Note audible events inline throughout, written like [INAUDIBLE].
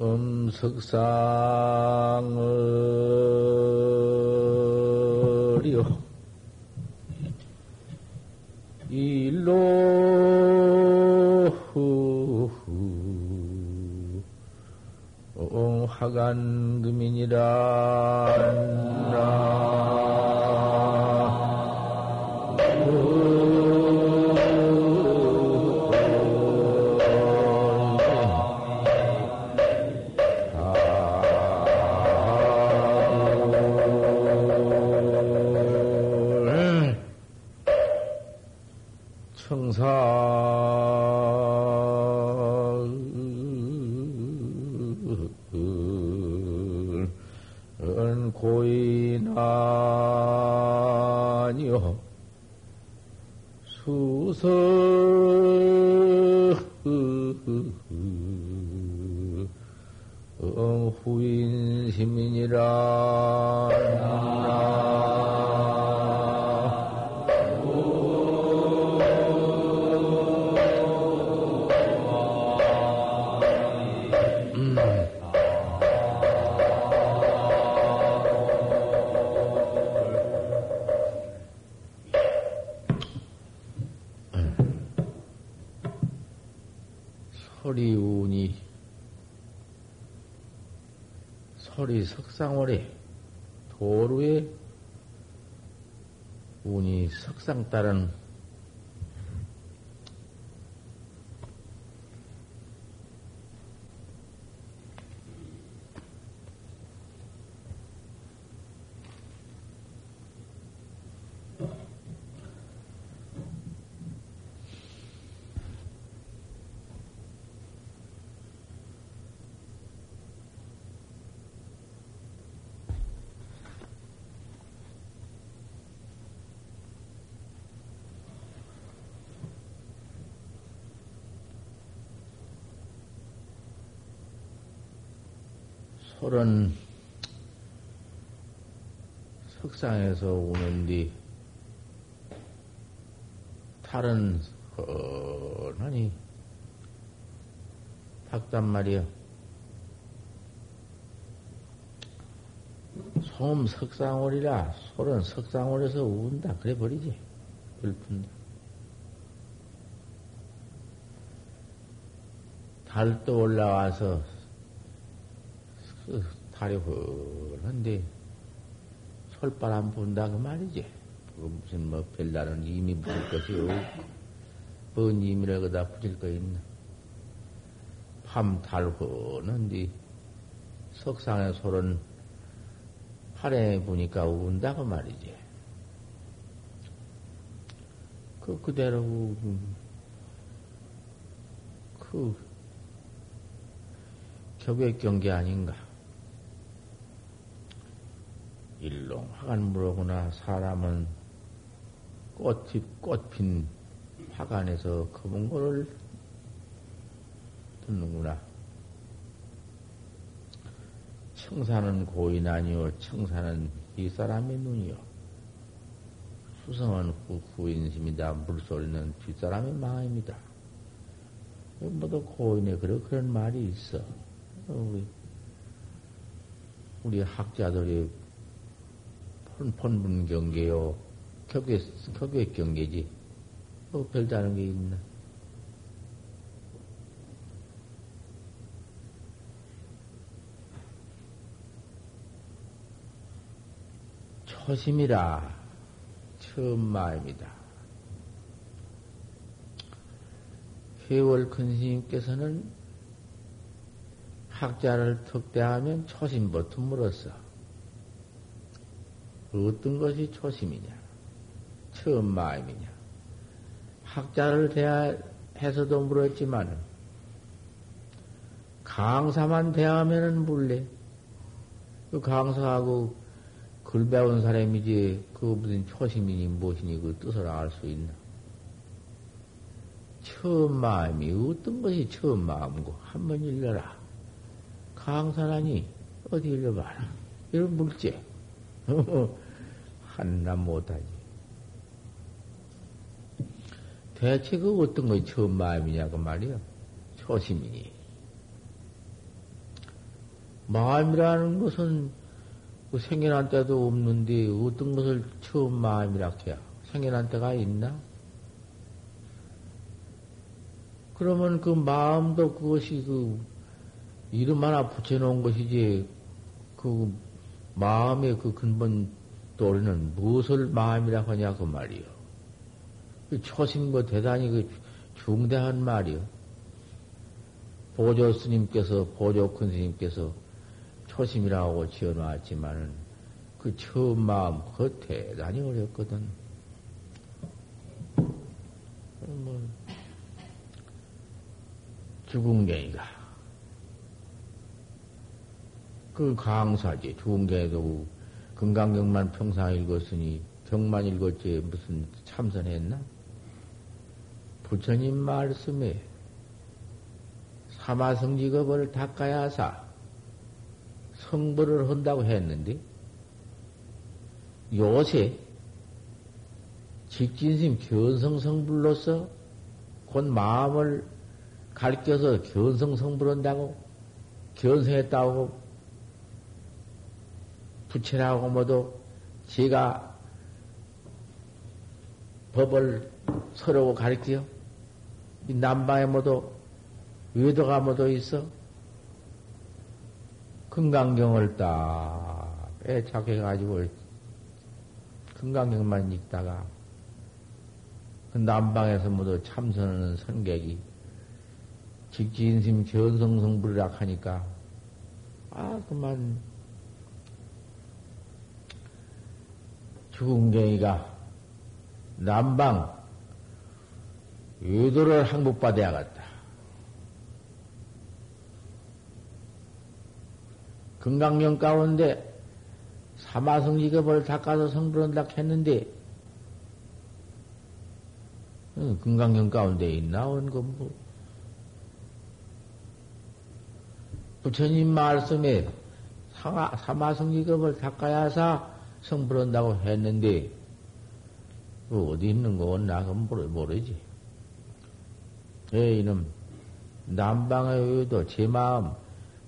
음, 석상을 아니니라. 석상월에 도루에 운이 석상 따른 솔은 석상에서 오는 뒤 탈은 헌하니 닭단 말이야. 솜 석상월이라 솔은 석상월에서 운다 그래 버리지 불푼다. 달도 올라와서 그 달이 훤한데 솔바람 분다 그 말이지. 그 무슨 뭐 별다른 이미 붙일 것이 없고 뭔 이미를 그다 붙일 거 있나. 밤달 훤한데 석상의 솔은 팔에 보니까 운다 그 말이지. 그 그대로 그 격의 경계 아닌가. 일롱 화관 물어구나 사람은 꽃이 꽃핀 화관에서 검은 거를 듣는구나. 청사는 고인 아니요 청사는 이 사람의 눈이요. 수성은 후, 후인심이다. 물소리는 뒷사람의 마음입니다. 모두 고인의 그런, 그런 말이 있어. 우리, 우리 학자들이 폰분 경계요. 격외, 격외 경계지. 뭐 별다른 게 있나. 초심이라 처음 마음이다. 회월 큰 스님께서는 학자를 특대하면 초심부터 물었어. 어떤 것이 초심이냐? 처음 마음이냐? 학자를 대해서도 물었지만, 강사만 대하면은 물래. 그 강사하고 글 배운 사람이지, 그 무슨 초심이니 무엇이니 그 뜻을 알 수 있나? 처음 마음이 어떤 것이 처음 마음고? 한번 읽어라. 강사라니, 어디 읽어봐라. 이런 물제. [LAUGHS] 한나 못하지. 대체 그 어떤 것이 처음 마음이냐, 그 말이야. 초심이니. 마음이라는 것은 그 생겨난 때도 없는데 어떤 것을 처음 마음이라 해야 생겨난 때가 있나? 그러면 그 마음도 그것이 그 이름 하나 붙여놓은 것이지 그 마음의 그 근본 또리는 무엇을 마음이라고 하냐 그 말이요. 그 초심과 대단히 그 중대한 말이요. 보조 스님께서 보조 큰 스님께서 초심이라고 지어놨지만은 그 처음 마음 그 대단히 어렵거든. 뭐 게이가 그 강사지 게도 건강경만 평상 읽었으니 경만 읽었지 무슨 참선했나? 부처님 말씀에 사마성직업을 닦아야 하사 성불을 한다고 했는데 요새 직진심 견성성불로서 곧 마음을 가르쳐서 견성성불한다고 견성했다고 부처라고 모두 제가 법을 서로 가르치요. 이 남방에 모두 외도가 모두 있어. 금강경을 딱 빼착해가지고 금강경만 읽다가 그 남방에서 모두 참선하는 선객이 직진심 견성성불이라 하니까 아 그만 갱이가 남방 의도를 항복받아야겠다. 건강령 가운데 사마성직업을 닦아서 성불한다 했는데 응, 건강령 가운데 있나 온건 뭐. 부처님 말씀에 사마성직업을 닦아야 하사 성불한다고 했는데, 그 어디 있는 건 나는 모르지. 에, 이놈, 남방에 의도 제 마음,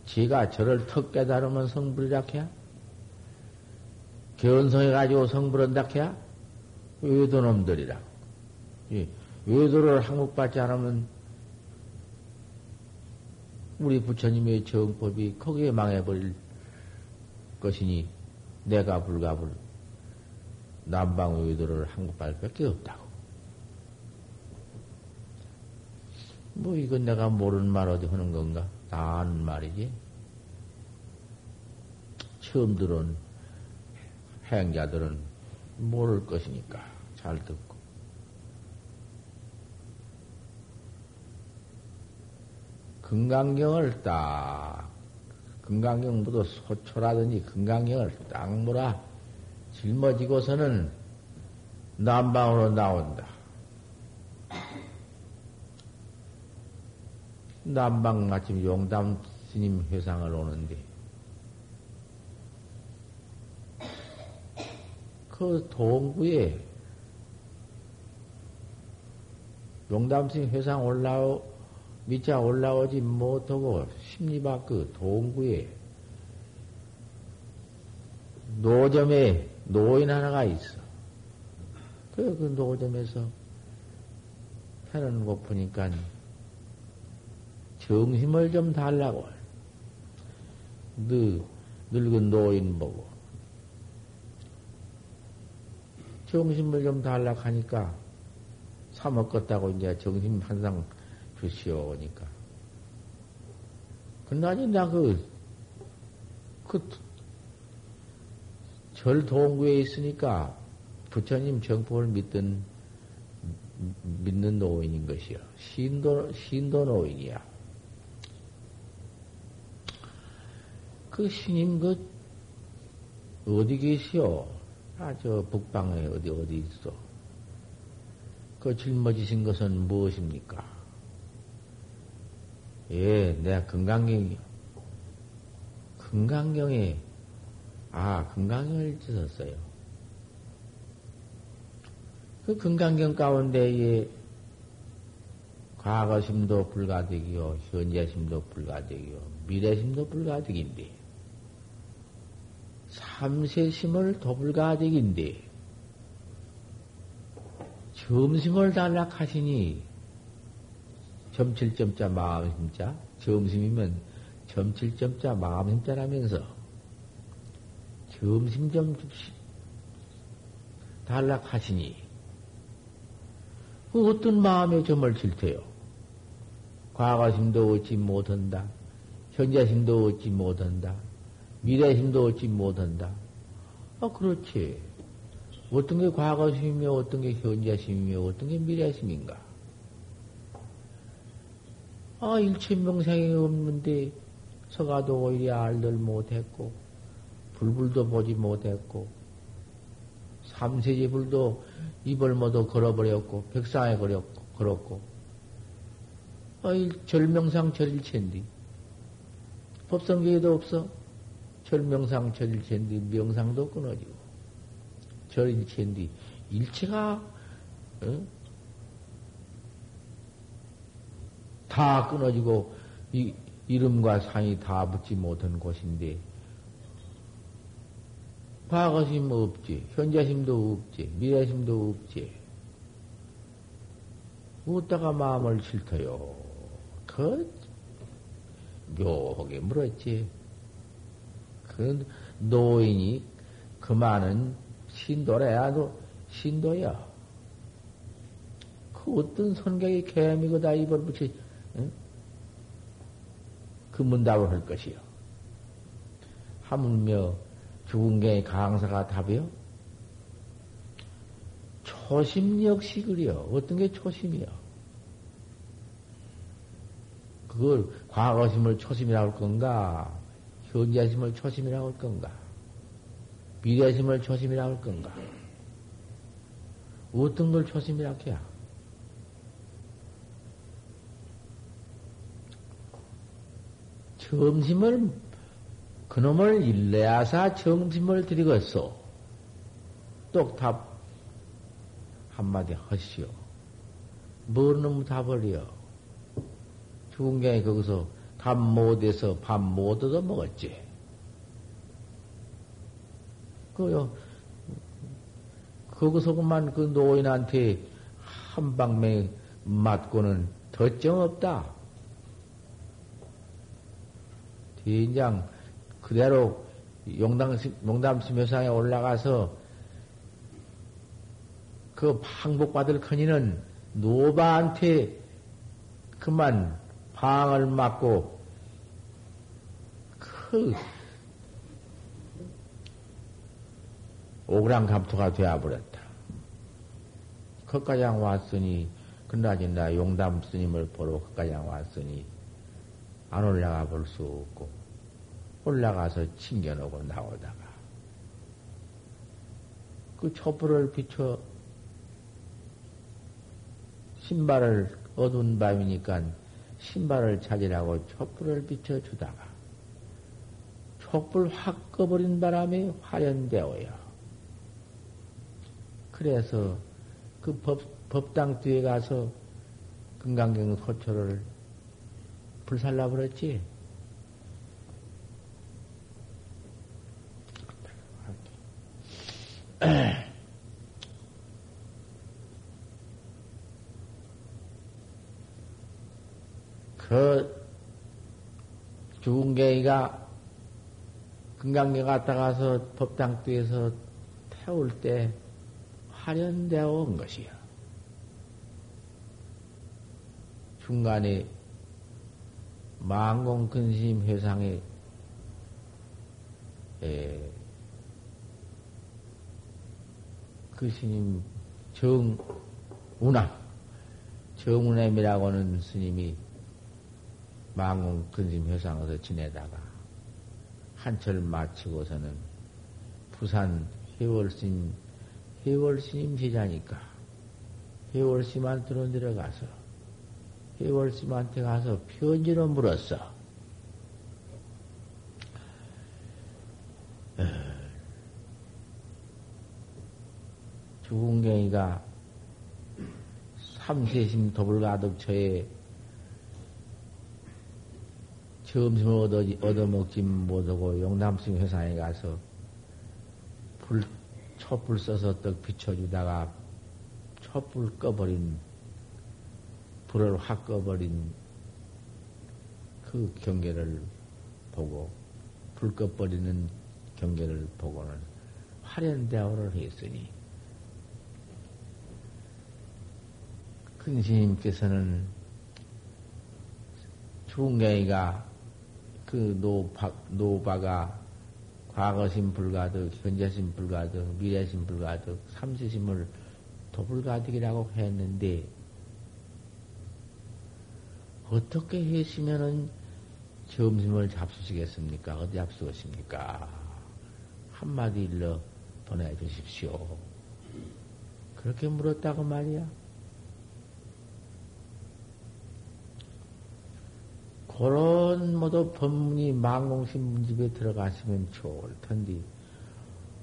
지가 저를 턱 깨달으면 성불이라 해야? 견성해가지고 성불한다 해야? 의도 놈들이라. 의도를 항목받지 않으면 우리 부처님의 정법이 거기에 망해버릴 것이니 내가 불가불 남방 의도를 한국발밖에 없다고. 뭐 이건 내가 모르는 말 어디 하는 건가? 다 아는 말이지. 처음 들은 행자들은 모를 것이니까 잘 듣고. 건강경을 딱 금강경부도 소초라든지 금강경을 딱 몰아 짊어지고서는 남방으로 나온다. 남방 마침 용담 스님 회상을 오는데 그 동구에 용담 스님 회상 올라오 미자 올라오지 못하고 심리밖 그 동구에 노점에 노인 하나가 있어. 그, 그 노점에서 해는 고프니까 정심을 좀 달라고. 늙, 늙은 노인 보고. 정심을 좀 달라고 하니까 사먹겠다고 이제 정심 한상 주시오, 오니까. 그나니 나 그, 그, 절 동구에 있으니까 부처님 정법을 믿던, 믿는 노인인 것이요. 신도, 신도 노인이야. 그 신임 그, 어디 계시오? 아, 저 북방에 어디, 어디 있어? 그 짊어지신 것은 무엇입니까? 예, 내가 건강경이, 건강경에 아, 금강경을 찢었어요. 그 금강경 가운데에 과거심도 불가득이요, 현재심도 불가득이요, 미래심도 불가득인데, 삼세심을 도불가득인데, 점심을 단락하시니, 점칠점자 마음심자, 점심이면 점칠점자 마음심자라면서, 점심 좀 단락하시니, 그 어떤 마음에 점을 칠 테요? 과거심도 얻지 못한다. 현재심도 얻지 못한다. 미래심도 얻지 못한다. 아, 그렇지. 어떤 게 과거심이며, 어떤 게 현재심이며, 어떤 게 미래심인가? 아, 일체명상이 없는데, 서가도 오히려 알들 못했고, 불불도 보지 못했고, 삼세지 불도 입을 모두 걸어버렸고, 백상에 걸었고, 걸었고, 아, 절명상 절일체인데, 법성계에도 없어. 절명상 절일체인데, 명상도 끊어지고, 절일체인데, 일체가, 어? 다 끊어지고, 이, 이름과 상이 다 붙지 못한 곳인데, 과거심 없지, 현재심도 없지, 미래심도 없지. 웃다가 마음을 싫어요. 그, 묘하게 물었지. 그 노인이 그 많은 신도래야, 너 신도야. 그 어떤 선객이 개미고 다 입을 붙이, 응? 그 문답을 할 것이요. 하물며 죽은 게 강사가 답이요? 초심 역시 그려. 어떤 게 초심이요? 그걸 과거심을 초심이라고 할 건가? 현재심을 초심이라고 할 건가? 미래심을 초심이라고 할 건가? 어떤 걸 초심이라고 해야? 점심을 그놈을 일레하사 정심을 드리겠소. 똑답 한마디 하시오. 뭔놈 답을이요? 죽은 게 거기서 답 못해서 밥 못 얻어 먹었지. 그요, 거기서 그만 그 노인한테 한 방매 맞고는 덧정 없다. 대 인장 그대로 용담, 용담심회상에 올라가서 그 항복받을 커니는 노바한테 그만 방을 맞고 그 오그랑 감토가 되어버렸다. 거까지 왔으니 그나저나 용담 스님을 보러 거까지 왔으니 안 올라가 볼 수 없고 올라가서 챙겨놓고 나오다가 그 촛불을 비춰 신발을 어두운 밤이니까 신발을 찾으라고 촛불을 비춰주다가 촛불 확 꺼버린 바람에 화련되어요. 그래서 그 법, 법당 뒤에 가서 금강경 소초를 불살라 버렸지. 그 죽은 개가 금강경 갔다 가서 법당 뒤에서 태울 때 화련되어 온 것이야. 중간에 망공 근심 회상에 에, 그 스님 정운암 정운암이라고 하는 스님이 망공 근심 회상에서 지내다가 한철 마치고서는 부산 해월스님 해월스님 제자니까 해월스님한테로 들어가서 해월스님한테 가서 편지로 물었어. 주궁경이가 삼세심 도불가득 처에 점심을 얻어, 얻어먹지 못하고 용남승 회사에 가서 불, 촛불 써서 떡 비춰주다가 촛불 꺼버린, 불을 확 꺼버린 그 경계를 보고, 불 꺼버리는 경계를 보고는 화련대화를 했으니, 큰 스님께서는 중경이가 그 노바, 노바가 과거심 불가득, 현재심 불가득, 미래심 불가득, 삼세심을 도불가득이라고 했는데, 어떻게 했으면은 점심을 잡수시겠습니까? 어디 잡수겠습니까? 한마디 일러 보내주십시오. 그렇게 물었다고 말이야. 그런 모두 법문이 망공신 문집에 들어가시면 좋을 텐데,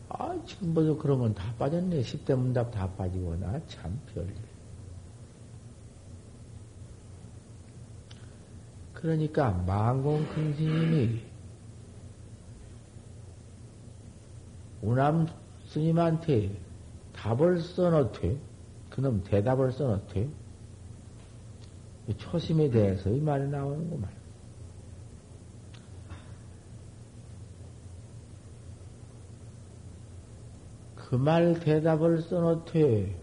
아, 지금 그런 건다 빠졌네. 10대 문답 다 빠지고, 나 참 별일. 그러니까 망공 큰 스님이 우남 스님한테 답을 써놓되, 그놈 대답을 써놓되, 초심에 대해서 이 말이 나오는구만. 그 말 대답을 써놓되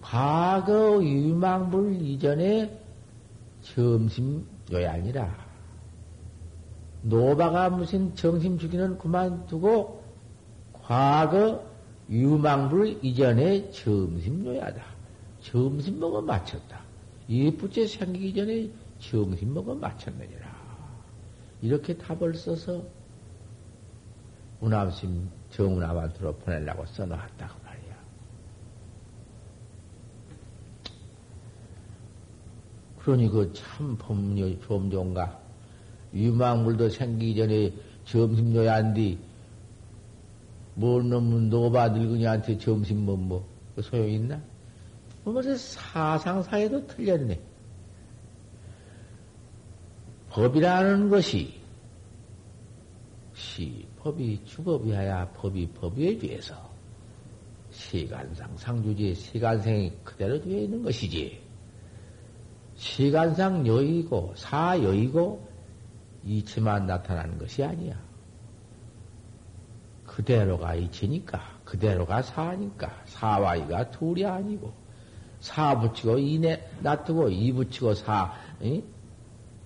과거 유망불 이전에 점심 요양이라 노바가 무슨 정심 주기는 그만두고 과거 유망불 이전에 점심 요야다. 점심 먹어 마쳤다. 이부째 생기기 전에 점심 먹어 마쳤느니라. 이렇게 답을 써서 운암심 정운암한테로 보내려고 써놓았다고 말이야. 그러니 그 참 법문이 좀 좋은가? 유망물도 생기기 전에 점심료야 한디, 뭘 놈은 노바 늙은이한테 점심 뭐, 뭐, 그 소용이 있나? 뭐, 사상사에도 틀렸네. 법이라는 것이 시 법이 주법이어야 법이 법에 비해서 시간상 상주지 시간생이 그대로 되어 있는 것이지 시간상 여의고 사여의고 이치만 나타나는 것이 아니야. 그대로가 이치니까 그대로가 사니까 사와 이가 둘이 아니고 사 붙이고 이내 놔두고 이 붙이고 사 응?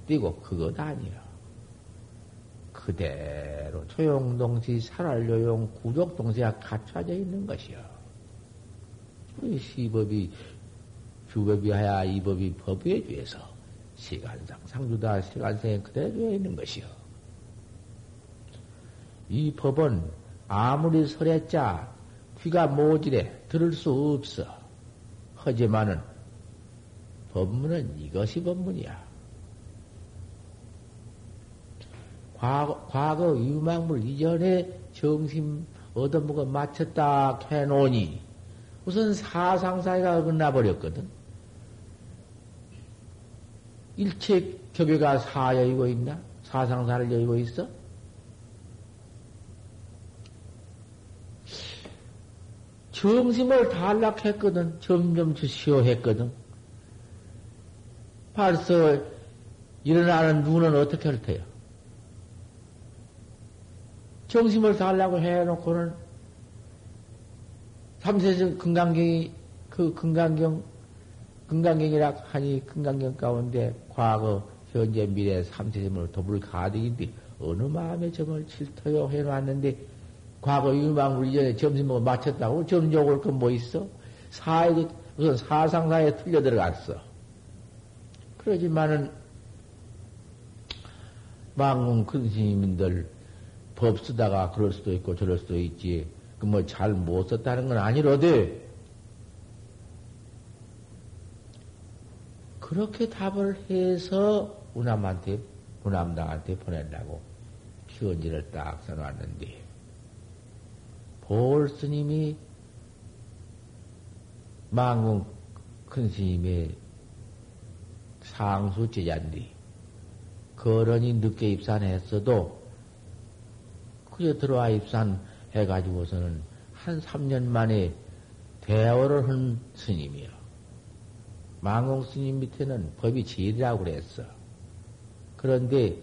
띄고 그것 아니야. 그대로 조용동시 살알요용 구족동시가 갖춰져 있는 것이요. 이 시법이 주법이 하야 이 법이 법에 비해서 시간상 상주다 시간생에 그대로 되어 있는 것이요. 이 법은 아무리 설했자 귀가 모질해 들을 수 없어. 하지만은 법문은 이것이 법문이야. 과거, 과거 유망물 이전에 정심 얻어먹어 마쳤다 해놓으니 우선 사상사회가 어긋나 버렸거든. 일체 격외가 사여이고 있나? 사상사를 여의고 있어? 정심을 단락했거든. 점점 주시오 했거든. 벌써 일어나는 눈은 어떻게 할 테요? 정심을 달라고 해놓고는 삼세정 금강경이 그 금강경 금강경이라 하니 금강경 가운데 과거 현재 미래 삼세점을 도불 가득인데 어느 마음에 점을 칠터요 해놨는데 과거 유망물 이전에 점심 먹어 마쳤다고 점적 올건 뭐 있어? 사에 우선 사상사에 틀려 들어갔어. 그러지만은 망공 큰 스님들 법 쓰다가 그럴 수도 있고 저럴 수도 있지. 그 뭐 잘 못 썼다는 건 아니로되 그렇게 답을 해서 우남한테 우남당한테 보내려고 편지를 딱 써놨는데, 볼 스님이 망공 큰 스님의 상수 제자인데, 거런이 늦게 입산했어도, 그저 들어와 입산 해가지고서는 한 3년 만에 대어를 한 스님이요. 망공 스님 밑에는 법이 제일이라고 그랬어. 그런데,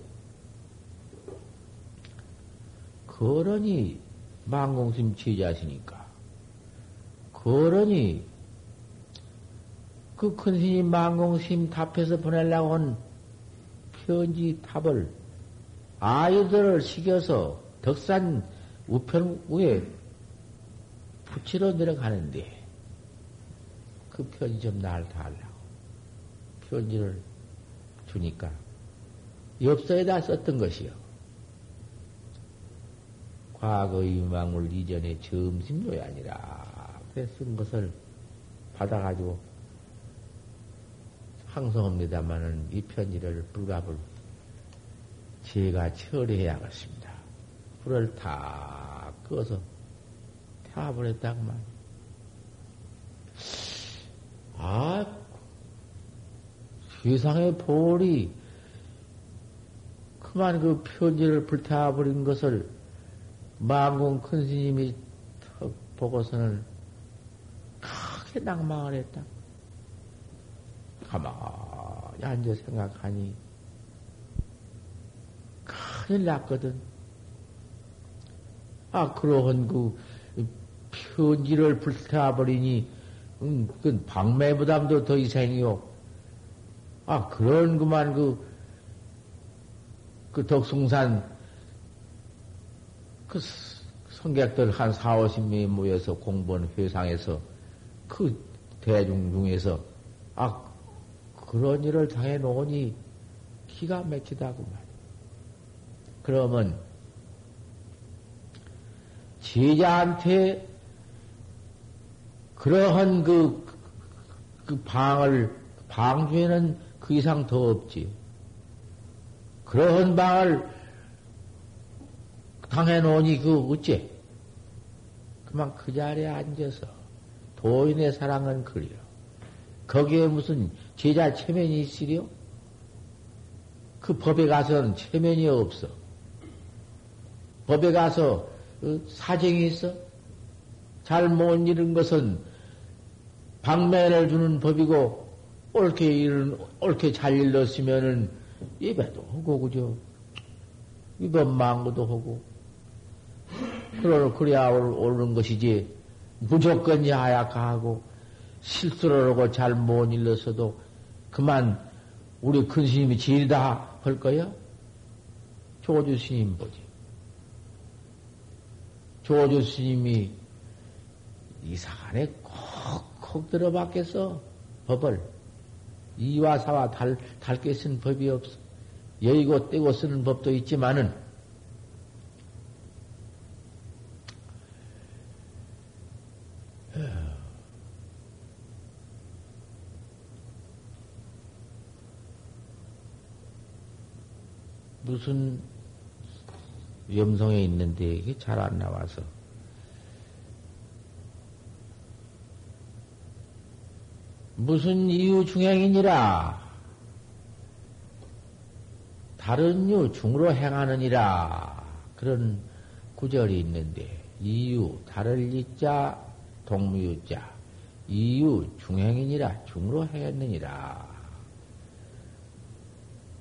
거런이 망공심 제자시니까, 거런이 그 큰 스님 망공심 답해서 보내려고 한 편지 답을 아이들을 시켜서 덕산 우편 위에 붙이러 내려가는데 그 편지 좀 날 달라고 편지를 주니까 엽서에다 썼던 것이요. 과거의 유망을 이전에 점심요이 아니라 그래 쓴 것을 받아가지고 항성합니다마는 이 편지를 불갑을 제가 처리해야겠습니다. 불을 다 꺼서 타버렸다고만. 아, 세상의 볼이 그만 그 편지를 불타버린 것을 망공 큰 스님이 턱 보고서는 크게 낭망을 했다. 가만히 앉아 생각하니 큰일 났거든. 아, 그러한 그 편지를 불태워버리니, 음, 그 방매부담도 더 이상이요. 아, 그런 그만 그, 그 덕숭산 그 성객들 한 4, 50명이 모여서 공부한 회상에서 그 대중 중에서 아, 그런 일을 당해 놓으니 기가 막히다고 말이야. 그러면 제자한테 그러한 그, 그 방을, 방 중에는 그 이상 더 없지. 그러한 방을 당해놓으니 그 어째? 그만 그 자리에 앉아서 도인의 사랑은 그려. 거기에 무슨 제자 체면이 있으려? 그 법에 가서는 체면이 없어. 법에 가서 그 사정이 있어? 잘못 이룬 것은 방면을 주는 법이고, 옳게 이른, 옳게 잘 일렀으면은 예배도 하고, 그죠? 이거 망고도 하고. 그러, 그래야 옳은 것이지. 무조건 야약하고, 실수를 하고 잘 못 일렀어도 그만 우리 큰 스님이 제일다 할 거야? 조주 스님 보지. 조주 스님이 이상하네 콕콕 들어봤겠어. 법을. 이와 사와 달, 달게 쓴 법이 없어. 여의고 떼고 쓰는 법도 있지만은 무슨 염성에 있는데 이게 잘 안 나와서. 무슨 이유 중행이니라? 다른 유 중으로 행하느니라? 그런 구절이 있는데 이유 다를 이 자 동무유 자. 이유 중행이니라 중으로 행했느니라.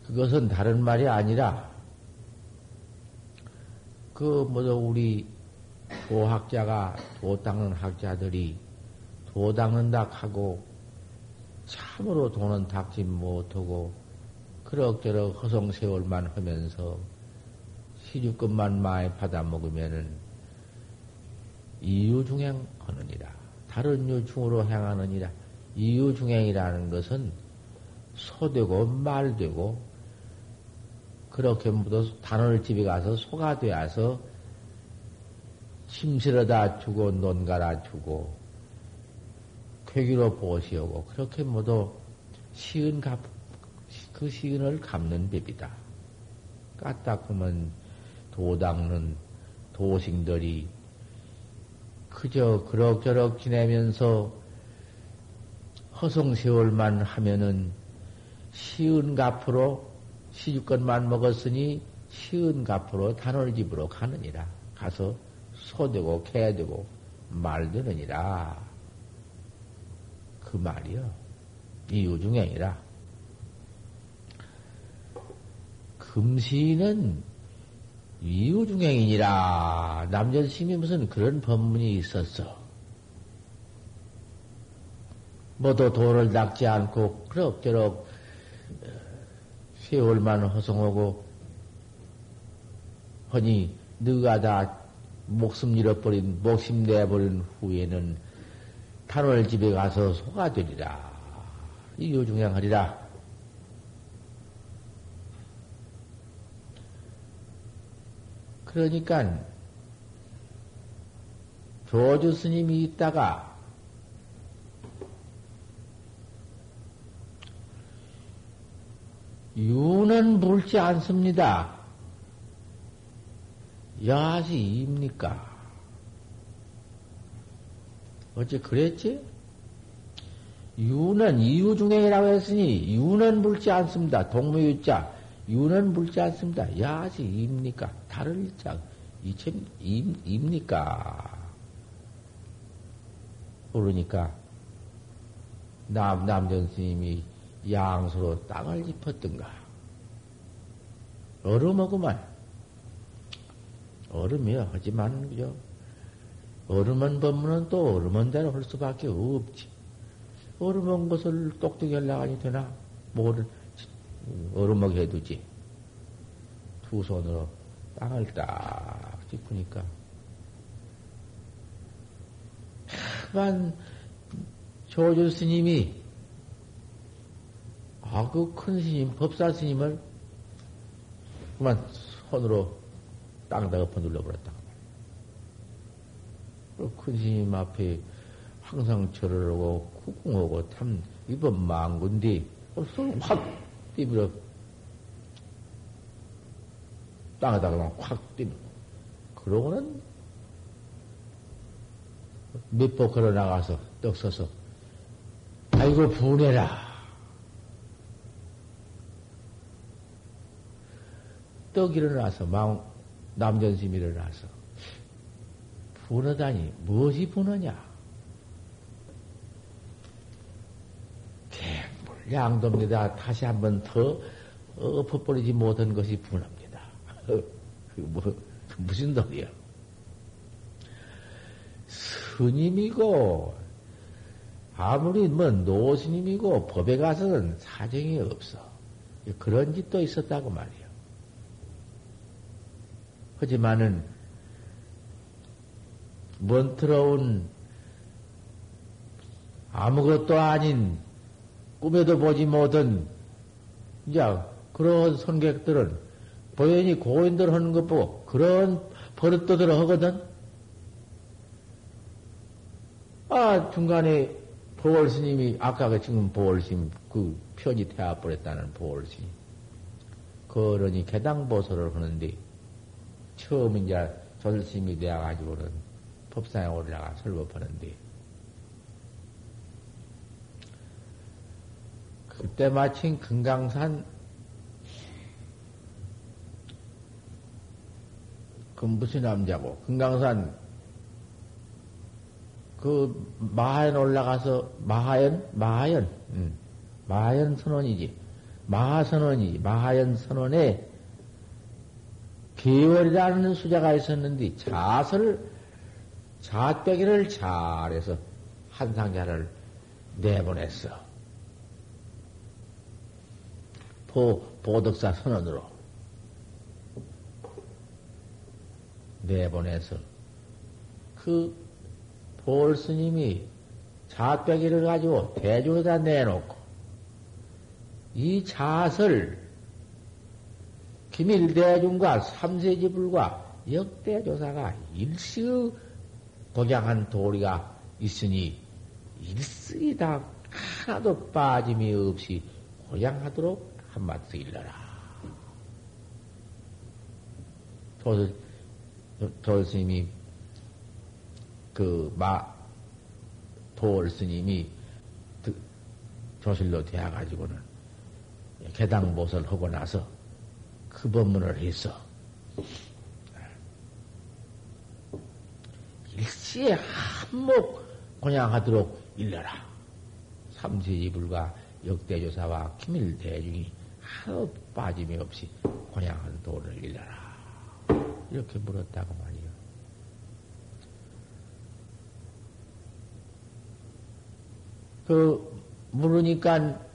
그것은 다른 말이 아니라, 그, 뭐죠, 우리 도학자가, 도 닦는 학자들이 도 닦는다 하고, 참으로 도는 닦지 못하고, 그럭저럭 허송 세월만 하면서, 시주급만 많이 받아 먹으면은, 이유중행 하느니라. 다른 유중으로 행하느니라. 이유중행이라는 것은 소되고 말되고 그렇게 묻어 단원을 집에 가서 소가 되어서 침실에다 주고 논가라 주고 괴기로 보시오고 그렇게 모두 시은 갚, 그 시은을 갚는 법이다. 까딱하면 도닦는 도식들이 그저 그럭저럭 지내면서 허송세월만 하면은 쉬운 값으로 시주권만 먹었으니 쉬운 값으로 단월집으로 가느니라. 가서 소되고 개되고 말되느니라. 그 말이요. 이유중행이라. 금시는 이유중행이니라. 남전심이 무슨 그런 법문이 있었어. 뭐도 도를 닦지 않고 그럭저럭 세월만 허송하고 허니 너가 다 목숨 잃어버린 목심 내버린 후에는 탄월 집에 가서 소가 되리라. 이유중행하리라. 그러니까 조주 스님이 있다가 유는 물지 않습니다. 야시 입니까? 어째 그랬지? 유는 이유 중행이라고 했으니 유는 물지 않습니다. 동무유자 유는 물지 않습니다. 야시 입니까? 다를 자 이참 입니까? 그러니까 남 남전 스님이 양수로 땅을 짚었던가 얼음하고만 얼음이요. 하지만 그죠? 얼음은 법문은 또 얼음은 대로 할 수밖에 없지. 얼음한 것을 똑똑히 하려고 되나? 뭐를 얼음하게 해두지. 두 손으로 땅을 딱 짚으니까. 하만 조주 스님이 아, 그 큰 스님, 법사 스님을 그만 손으로 땅에다 엎어 눌러버렸다. 큰 스님 앞에 항상 절을 하고 구궁하고 참 이번 망군디 확 뛰밀어 땅에다가 그냥 확 뛰는 그러고는 몇보 걸어 나가서 떡 서서 아이고 분해라 떡 일어나서 망 남전심 일어나서 분하다니 무엇이 분하냐? 객물 양도입니다. 다시 한번 더 엎어버리지 못한 것이 분합니다. [LAUGHS] 뭐, 무슨 덕이야? 스님이고 아무리 뭐 노스님이고 법에 가서는 사정이 없어. 그런 짓도 있었다고 말이야. 하지만은 먼트러운 아무것도 아닌 꿈에도 보지 못한 이제 그런 손객들은 보현이 고인들 하는 것 보고 그런 버릇도들 하거든. 아 중간에 보월 스님이 아까 그 지금 보월 스님 그 편이 태워버렸다는 보월 스님 그러니 개당 보소를 하는데 처음 이제 조실심이 되어가지고는 법상에 올라가 설법하는데, 그때 마침 금강산 그 무슨 남자고 금강산 그 마하연 올라가서 마하연 마하연 음, 마하연 선원이지. 마하선원이 마하연 선원에 개월이라는 수자가 있었는데 자설 자빼기를 잘해서 한 상자를 내보냈어. 보, 보덕사 선언으로 내보내서 그 보월 스님이 자빼기를 가지고 대중에다 내놓고 이 자설 기밀대중과 삼세지불과 역대조사가 일시의 독양한 도리가 있으니 일시이 다 하나도 빠짐이 없이 고양하도록 한마디 일러라. 조, 조 스님이, 그, 마, 도월 스님이 조실로 되어가지고는 개당보설 하고 나서 그 법문을 했어. 일시에 한몫 곤양하도록 일러라. 삼세이불과 역대조사와 기밀 대중이 하나 빠짐이 없이 곤양한 도를 일러라. 이렇게 물었다고 말이요. 그, 물으니까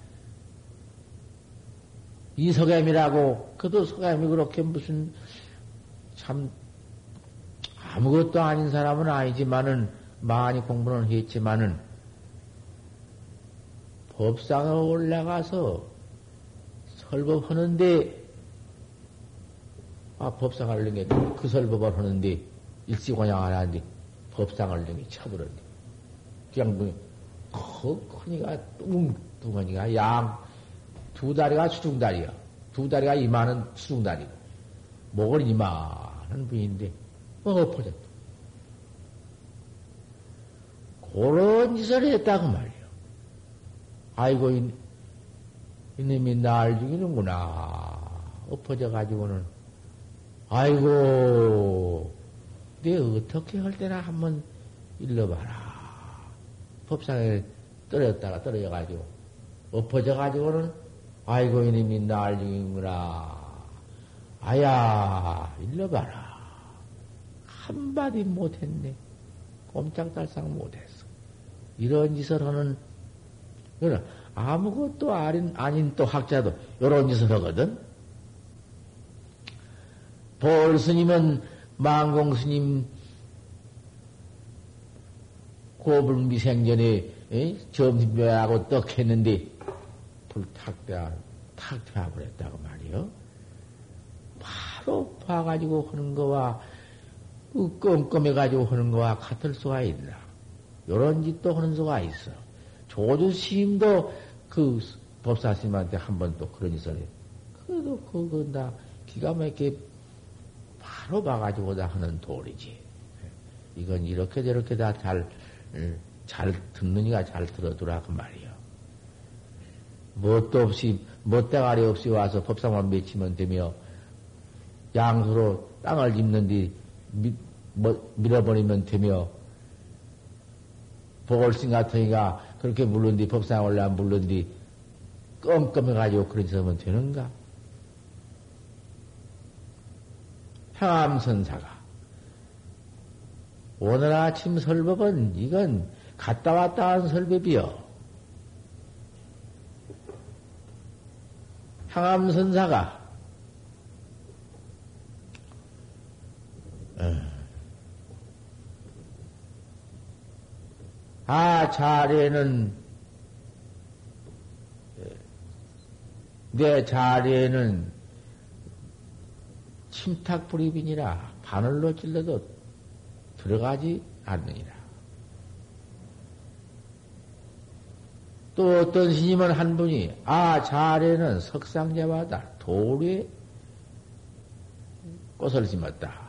이석엠이라고, 그도 석엠이 그렇게 무슨 참 아무것도 아닌 사람은 아니지만은 많이 공부는 했지만은 법상에 올라가서 설법하는데 아 법상을 능게 그 설법을 하는데 일시관양을 하는데 법상을 능게 쳐버렸네. 그냥 뭐 커니가 뚱뚱하니가 양 두 다리가 수중다리야. 두 다리가 이만한 수중다리고 목을 이만한 부인데 어, 엎어졌다. 그런 짓을 했다고 말이요. 아이고, 이, 이놈이 날 죽이는구나. 엎어져 가지고는, 아이고, 내 어떻게 할 때나 한번 일러봐라. 법상에 떨어졌다가 떨어져 가지고, 엎어져 가지고는, 아이고, 이놈이 날 죽이는구나. 아야, 일러 봐라. 한마디 못했네. 꼼짝달싹 못했어. 이런 짓을 하는, 아무것도 아닌, 아닌 또 학자도 이런 짓을 하거든. 볼스님은 망공 스님 고불미생전에 점심묘하고 떡 했는데 불탁대하, 탁대하버렸다고 말이요. 바로 봐가지고 하는 거와 그 껌껌해가지고 하는 거와 같을 수가 있나. 요런 짓도 하는 수가 있어. 조주 스님도 그 법사 스님한테 한 번 또 그런 짓을 해. 그래도 그거 다 기가 막히게 바로 봐가지고 다 하는 도리지. 이건 이렇게 저렇게 다 잘, 잘 듣느니가 잘 들어두라 그 말이요. 뭣도 없이, 멋대가리 없이 와서 법상만 맺히면 되며, 양수로 땅을 짚는 뒤 뭐, 밀어버리면 되며, 보궐신 같으니까 그렇게 물른 뒤, 법상 올라 물른 뒤, 껌껌해가지고 그런 짓 하면 되는가? 향암선사가. 오늘 아침 설법은 이건 갔다 왔다 한 설법이요. 향암선사가 아, 자리에는, 내 자리에는 침탁불입이니라 바늘로 찔러도 들어가지 않느니라. 또 어떤 스님은 한 분이, 아, 자리에는 석상제마다 돌에 꽃을 심었다.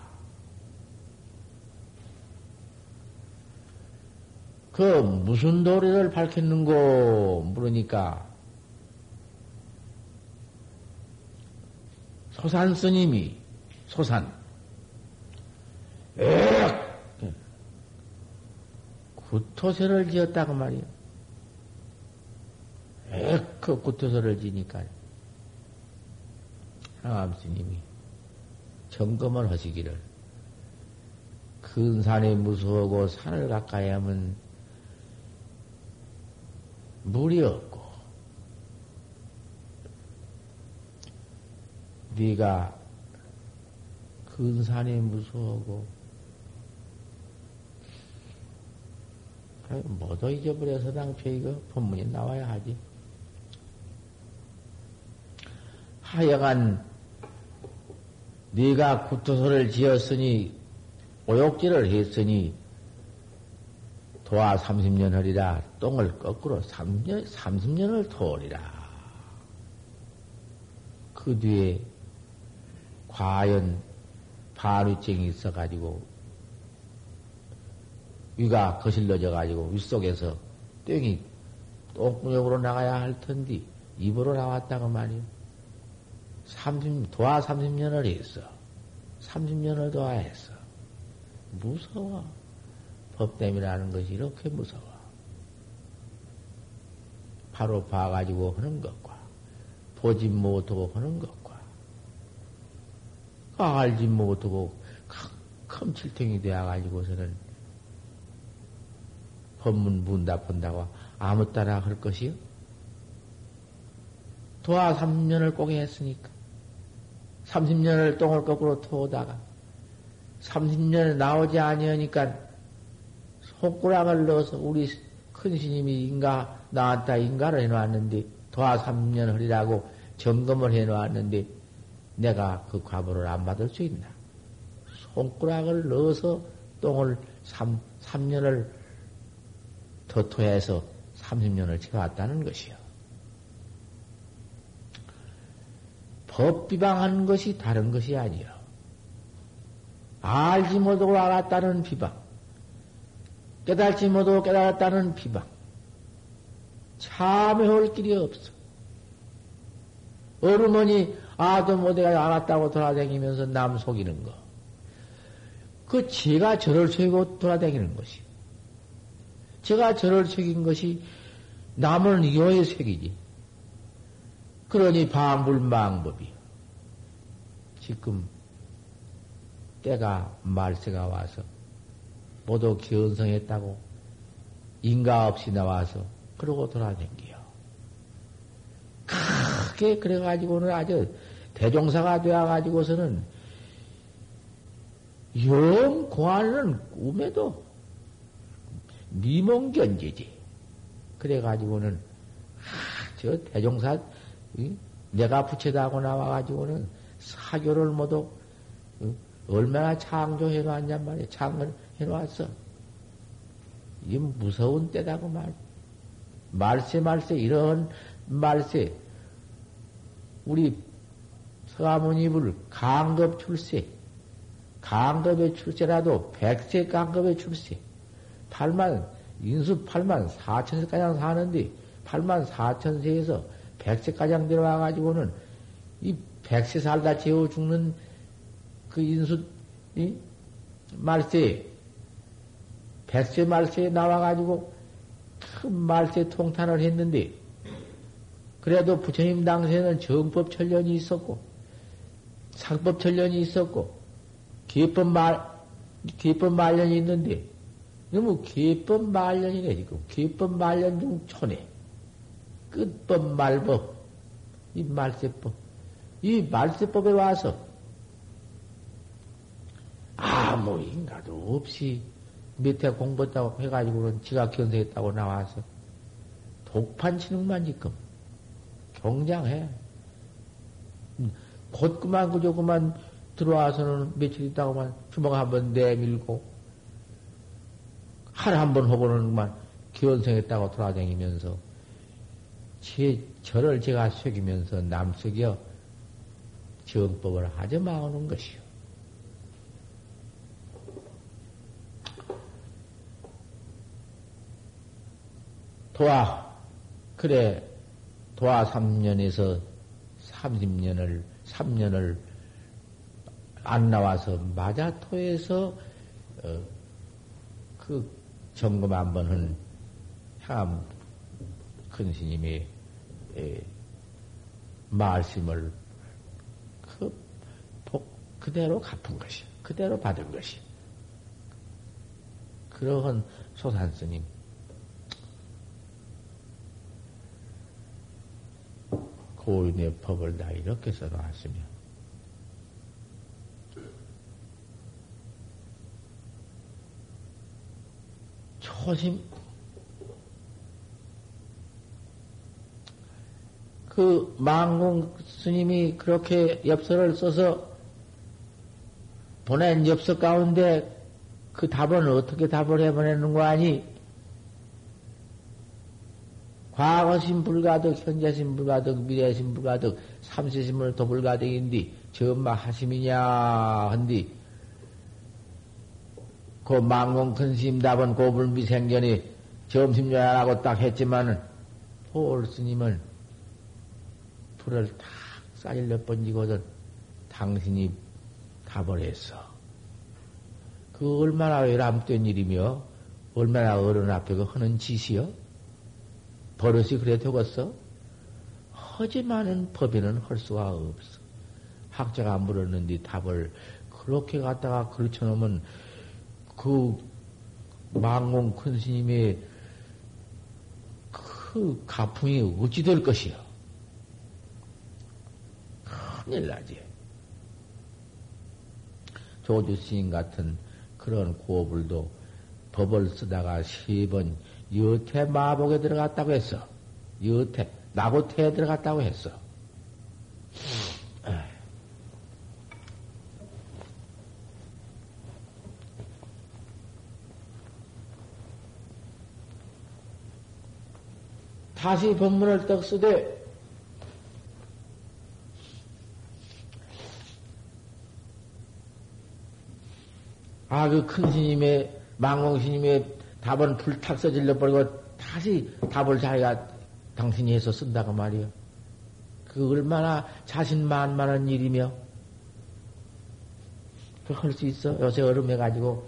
그 무슨 도리를 밝혔는고 물으니까 소산 스님이 소산 에 구토세를 지었다고 말이야. 에그 구토세를 지니까 항암 스님이 점검을 하시기를 큰 산이 무서워하고 산을 가까이 하면 물이 없고 네가 근산이 무서워하고 뭐도 잊어버려서 당초 이거 본문이 나와야 하지. 하여간 네가 구토소를 지었으니 오욕질을 했으니 도화 30년 하리라 똥을 거꾸로 3년, 30년을 토리라. 그 뒤에 과연 반위증이 있어가지고 위가 거실러져가지고 윗속에서 땡이 똥구역으로 나가야 할 텐데 입으로 나왔다고 말이요. 30, 도화 30년을 했어. 30년을 도화했어. 무서워. 법됨이라는 것이 이렇게 무서워. 바로 봐가지고 하는 것과, 보지 못하고 하는 것과, 알지 못하고 컴칠탱이 되어가지고서는 법문 문답한다고 아무 따라 할 것이요? 도화 30년을 꼭 했으니까. 30년을 똥을 거꾸로 토다가 30년에 나오지 아니하니까 손가락을 넣어서 우리 큰 스님이 인가 나왔다 인가를 해놓았는데 도화 3년 흐리라고 점검을 해놓았는데 내가 그 과보를 안 받을 수 있나? 손가락을 넣어서 똥을 3, 3년을 더 토해서 30년을 채웠다는 것이요. 법 비방하는 것이 다른 것이 아니요. 알지 못하고 알았다는 비방. 깨달지 못하고 깨달았다는 비방. 참회할 길이 없어. 어르머니 아도 못해가 알았다고 돌아다니면서 남 속이는 거. 그 제가 저를 속이고 돌아다니는 것이. 제가 저를 속인 것이 남을 이어의 색이지. 그러니 방불망법이요. 지금 때가 말세가 와서 모두 견성했다고 인가 없이 나와서 그러고 돌아댕겨요. 크게 그래가지고는 아주 대종사가 되어가지고서는 영 공안은 꿈에도 미몽견지지. 그래가지고는 아, 저 대종사 내가 부채다고 나와가지고는 사교를 모두 얼마나 창조해 놨냔 말이야. 창을 해 놨어. 이게 무서운 때다고 말. 말세 말세 이런 말세 우리 서가모니불 강급 출세 강급의 출세라도 백세 강급의 출세 8만 인수 8만 4천세 가량 사는데 8만 4천세에서 백세 가장 들어와가지고는 이 백세 살다 재워 죽는 그 인수, 이? 말세, 백세 말세에 나와가지고 큰 말세 통탄을 했는데, 그래도 부처님 당시에는 정법 천련이 있었고, 상법 천련이 있었고, 기법 말, 기법 말년이 있는데, 너무 기법 말년이네, 지금. 기법 말년 중 초네. 끝법 말법, 이 말세법. 이 말세법에 와서 아무 인가도 없이 밑에 공부했다고 해가지고는 지가 견성했다고 나와서 독판 치는만 지금 경장해. 음, 곧 그만 그저 그만 들어와서는 며칠 있다고만 주먹 한번 내밀고 하루 한번 하고는 그만 견성했다고 돌아다니면서 제 저를 제가 속이면서 남속여 정법을 하지 마오는 것이요. 도화, 그래, 도화 3년에서 30년을, 3년을 안 나와서 마자토에서, 어, 그 점검 한번 한 향암 큰 스님이 에, 말씀을 그복 그대로 갚은 것이, 그대로 받은 것이. 그러한 소산 스님. 고인의 법을 다 이렇게 써놨으면 초심 그 망공 스님이 그렇게 엽서를 써서 보낸 엽서 가운데 그 답은 어떻게 답을 해보내는 거 아니? 과거심 불가득, 현재심 불가득, 미래심 불가득, 삼세심을 더 불가득인디, 전마 하심이냐, 한디, 그 망공 큰심 답은 고불미생전이 점심요야라고 딱 했지만은 볼 스님은 불을 탁 싸질러 번지거든 당신이 답을 했어. 그 얼마나 외람된 일이며 얼마나 어른 앞에 그 하는 짓이여? 버릇이 그래 되겠어? 하지만은 법에는 할 수가 없어. 학자가 물었는데 답을 그렇게 갖다가 그렇쳐 놓으면 그 망공 큰 스님의 그 가풍이 어찌 될 것이요? 큰일 나지. 조주 스님 같은 그런 고불도 법을 쓰다가 세 번 여태 마복에 들어갔다고 했어. 여태, 나고태에 들어갔다고 했어. 다시 법문을 떡 쓰되 아, 그큰 스님의, 망공 스님의 답은 불탁 써질러 버리고 다시 답을 자기가 당신이 해서 쓴다고 말이요. 그 얼마나 자신만만한 일이며, 그 할 수 있어? 요새 얼음해 가지고,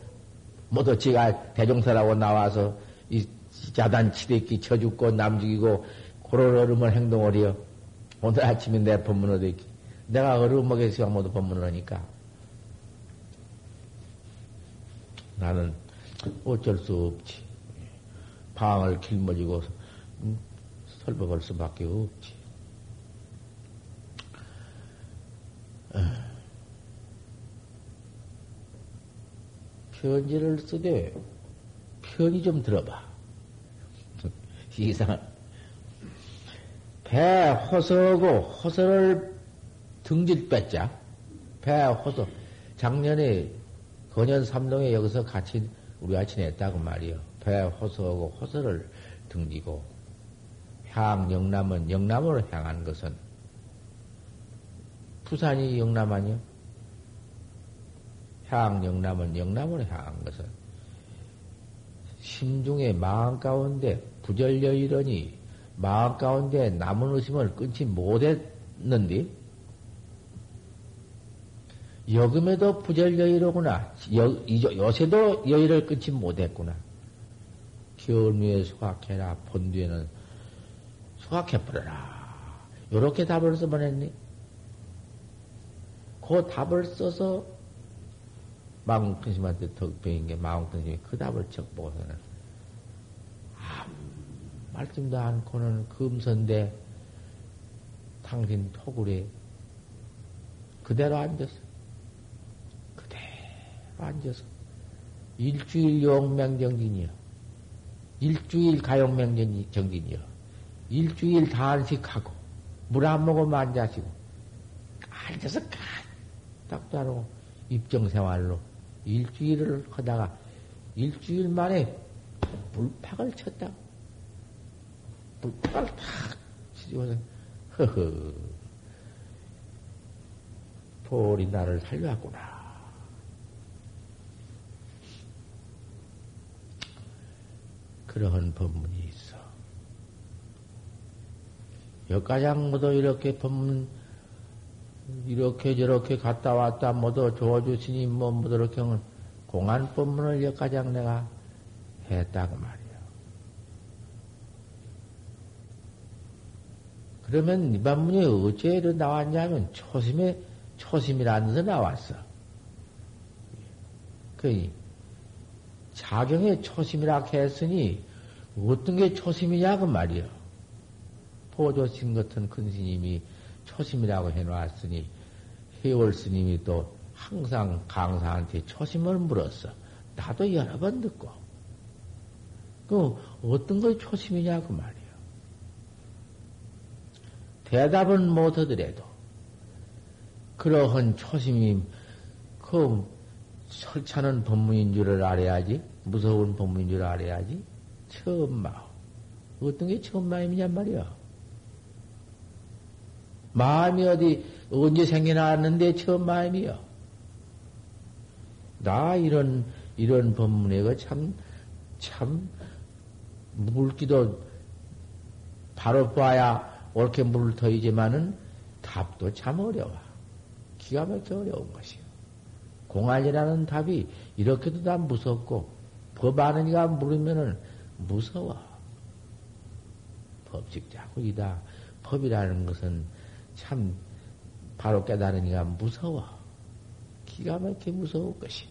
모두 지가 대종사라고 나와서 이 자단 치대기 쳐 죽고 남 죽이고, 그런 얼음을 행동을 해요. 오늘 아침에 내 법문을 듣기. 내가 얼음 먹여서 모두 법문을 하니까. 나는 어쩔 수 없지. 방을 길머지고 음, 설법할 수밖에 없지. 편지를 쓰되 편이 좀 들어봐. [LAUGHS] 이상 배 호서고 호서를 등질 뺐자. 배 호서 작년에 건현 삼동에 여기서 같이 우리 아침에 했다고 말이요. 배 호서하고 호서를 등지고 향 영남은 영남으로 향한 것은 부산이 영남 아니요? 향 영남은 영남으로 향한 것은 심중에 마음 가운데 부절려 이러니 마음 가운데 남은 의심을 끊지 못했는데 여금에도 부절여의로구나. 여, 요새도 여의를 끊지 못했구나. 겨울미에 수학해라. 본뒤에는 수학해버려라. 요렇게 답을 써보냈니? 그 답을 써서 마공큰심한테 덕배인 게 마공큰심이 그 답을 적 보고서는 아무 말씀도 않고는 금선대 당신 토굴에 그대로 앉았어. 앉아서 일주일 용맹정진이요. 일주일 가용맹정진이요. 일주일 단식하고 물 안 먹으면 앉아시고 앉아서 까딱도 안 하고 입정생활로 일주일을 하다가 일주일 만에 불팍을 쳤다. 불팍을 탁 치고서 허허 돌이 나를 살려왔구나. 그러한 법문이 있어. 여가장 모두 이렇게 법문, 이렇게 저렇게 갔다 왔다 모두 조주스님 뭐 모두 이렇게 공안 법문을 여가장 내가 했다고 말이야. 그러면 이 법문이 어째 나왔냐면 초심에, 초심이라는 데서 나왔어. 그, 자경의 초심이라 했으니 어떤 게 초심이냐 그 말이요. 보조신 같은 큰 스님이 초심이라고 해놓았으니 해월 스님이 또 항상 강사한테 초심을 물었어. 나도 여러 번 듣고. 그 어떤 게 초심이냐 그 말이요. 대답은 못하더라도 그러한 초심이 그 설찬은 법문인 줄을 알아야지 무서운 법문인 줄 알아야지 마음. 어떤 게 마음이냔 말이야. 마음이 어디, 언제 생겨났는데 마음이요. 나 이런 이런 법문에 참, 참, 물기도 바로 봐야 옳게 물을 터이지만은 답도 참 어려워. 기가 막혀 어려운 것이요. 공안이라는 답이 이렇게도 다 무섭고, 법 아는 이가 물으면은 무서워. 법칙 자국이다. 법이라는 것은 참 바로 깨달으니까 무서워. 기가 막히게 무서울 것이.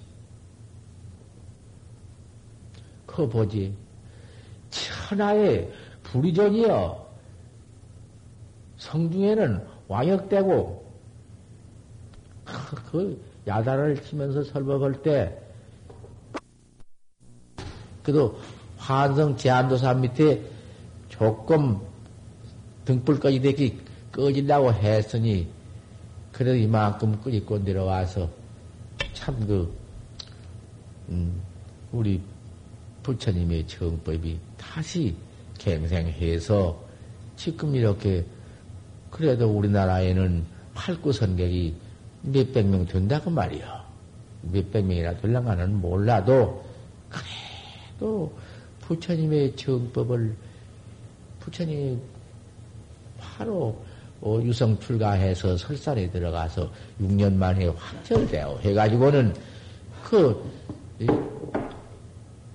그 보지. 천하의 불의전이여. 성중에는 왕역되고, 그 야단을 치면서 설법할 때, 그래도 환성 제한도사 밑에 조금 등불까지 되기 꺼질라고 했으니, 그래도 이만큼 끓이고 내려와서, 참 그, 음, 우리 부처님의 정법이 다시 갱생해서 지금 이렇게 그래도 우리나라에는 팔구선객이 몇백 명 된다고 말이야. 몇백 명이나 될랑가는 몰라도 그래도 부처님의 정법을 부처님이 바로 어, 유성 출가해서 설산에 들어가서 6년 만에 확철되어 해가지고는 그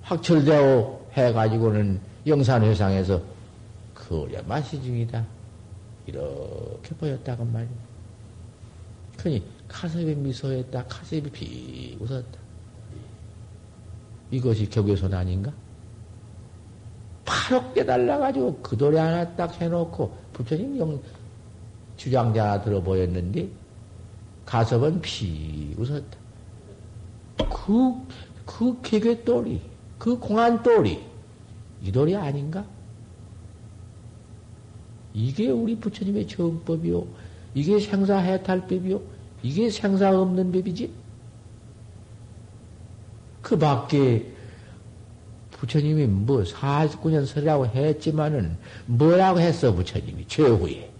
확철되어 해가지고는 영산회상에서 그어마시 중이다. 이렇게 보였다고 말이야. 그니 카셉이 미소했다. 카셉이 비 웃었다. 이것이 격외손 아닌가? 바로 깨달아가지고 그 노래 하나 딱 해놓고 부처님 영 주장자 하나 들어 보였는데 가섭은 피 웃었다. 그, 그 개괴돌이, 그 공안돌이, 이 돌이 아닌가? 이게 우리 부처님의 정법이요. 이게 생사 해탈법이요. 이게 생사 없는 법이지. 그 밖에 부처님이 뭐 49년 설이라고 했지만은 뭐라고 했어 부처님이 최후에.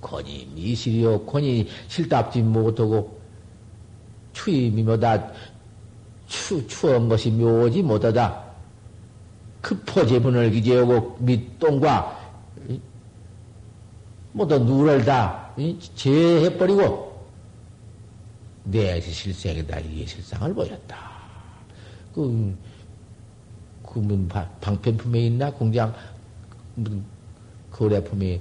권이 미실이요 권이 실답지 못하고 추임이 뭐다 추, 추한 것이 묘지 못하다. 급포제분을 기재하고 밑동과 모두 누를 다 제해버리고 내 실생이다 이게 실상을 보였다. 그, 그, 뭐, 방편품에 있나? 공장, 무슨, 거래품이,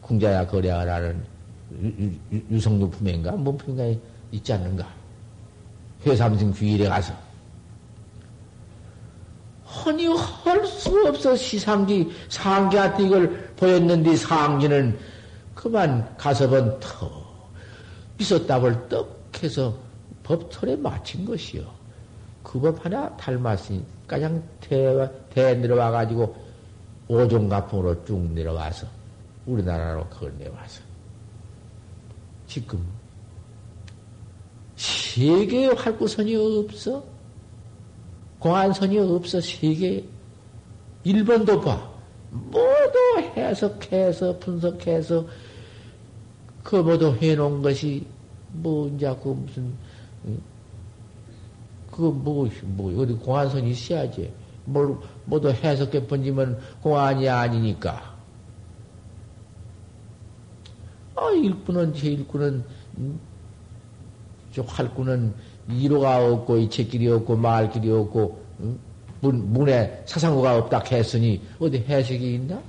공자야 거래하라는 유성료 품인가? 뭔 품인가 있지 않는가? 회삼승 주일에 가서. 허니 할 수 없어 시상지 상기한테 이걸 보였는데 상기는 그만 가서번 터 미소답을 떡 해서 법털에 맞힌 것이요. 그법 하나 닮았으니 가장 대, 대 내려와가지고 오종가풍으로 쭉 내려와서 우리나라로 그걸 내와서 지금 세계에 활구선이 없어? 공안선이 없어, 세계에. 일본도 봐. 모두 해석해서, 분석해서, 그 모두 해놓은 것이, 뭐, 이제 그 무슨, 그 뭐, 뭐, 어디 공안선이 있어야지. 뭘, 모두 해석해 번지면 공안이 아니니까. 아, 일꾼은, 제 일꾼은, 음, 저 활꾼은 이로가 없고 이책길이 없고 말길이 없고 응? 문, 문에 사상구가 없다 했으니 어디 해석이 있나?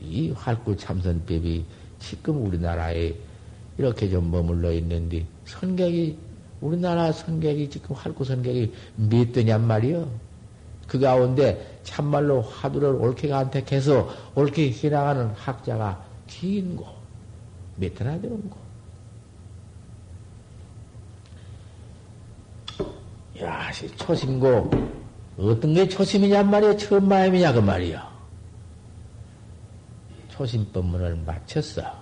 이 활구 참선법이 지금 우리나라에 이렇게 좀 머물러 있는데 선객이 우리나라 선객이 지금 활구 선객이 몇 대냔 말이요. 그 가운데 참말로 화두를 옳게 간택해서 옳게 해나가는 학자가 긴 거, 몇 대나 되는 거. 야, 초심고, 어떤 게 초심이냔 말이야? 처음 마음이냐, 그 말이야. 초심법문을 마쳤어.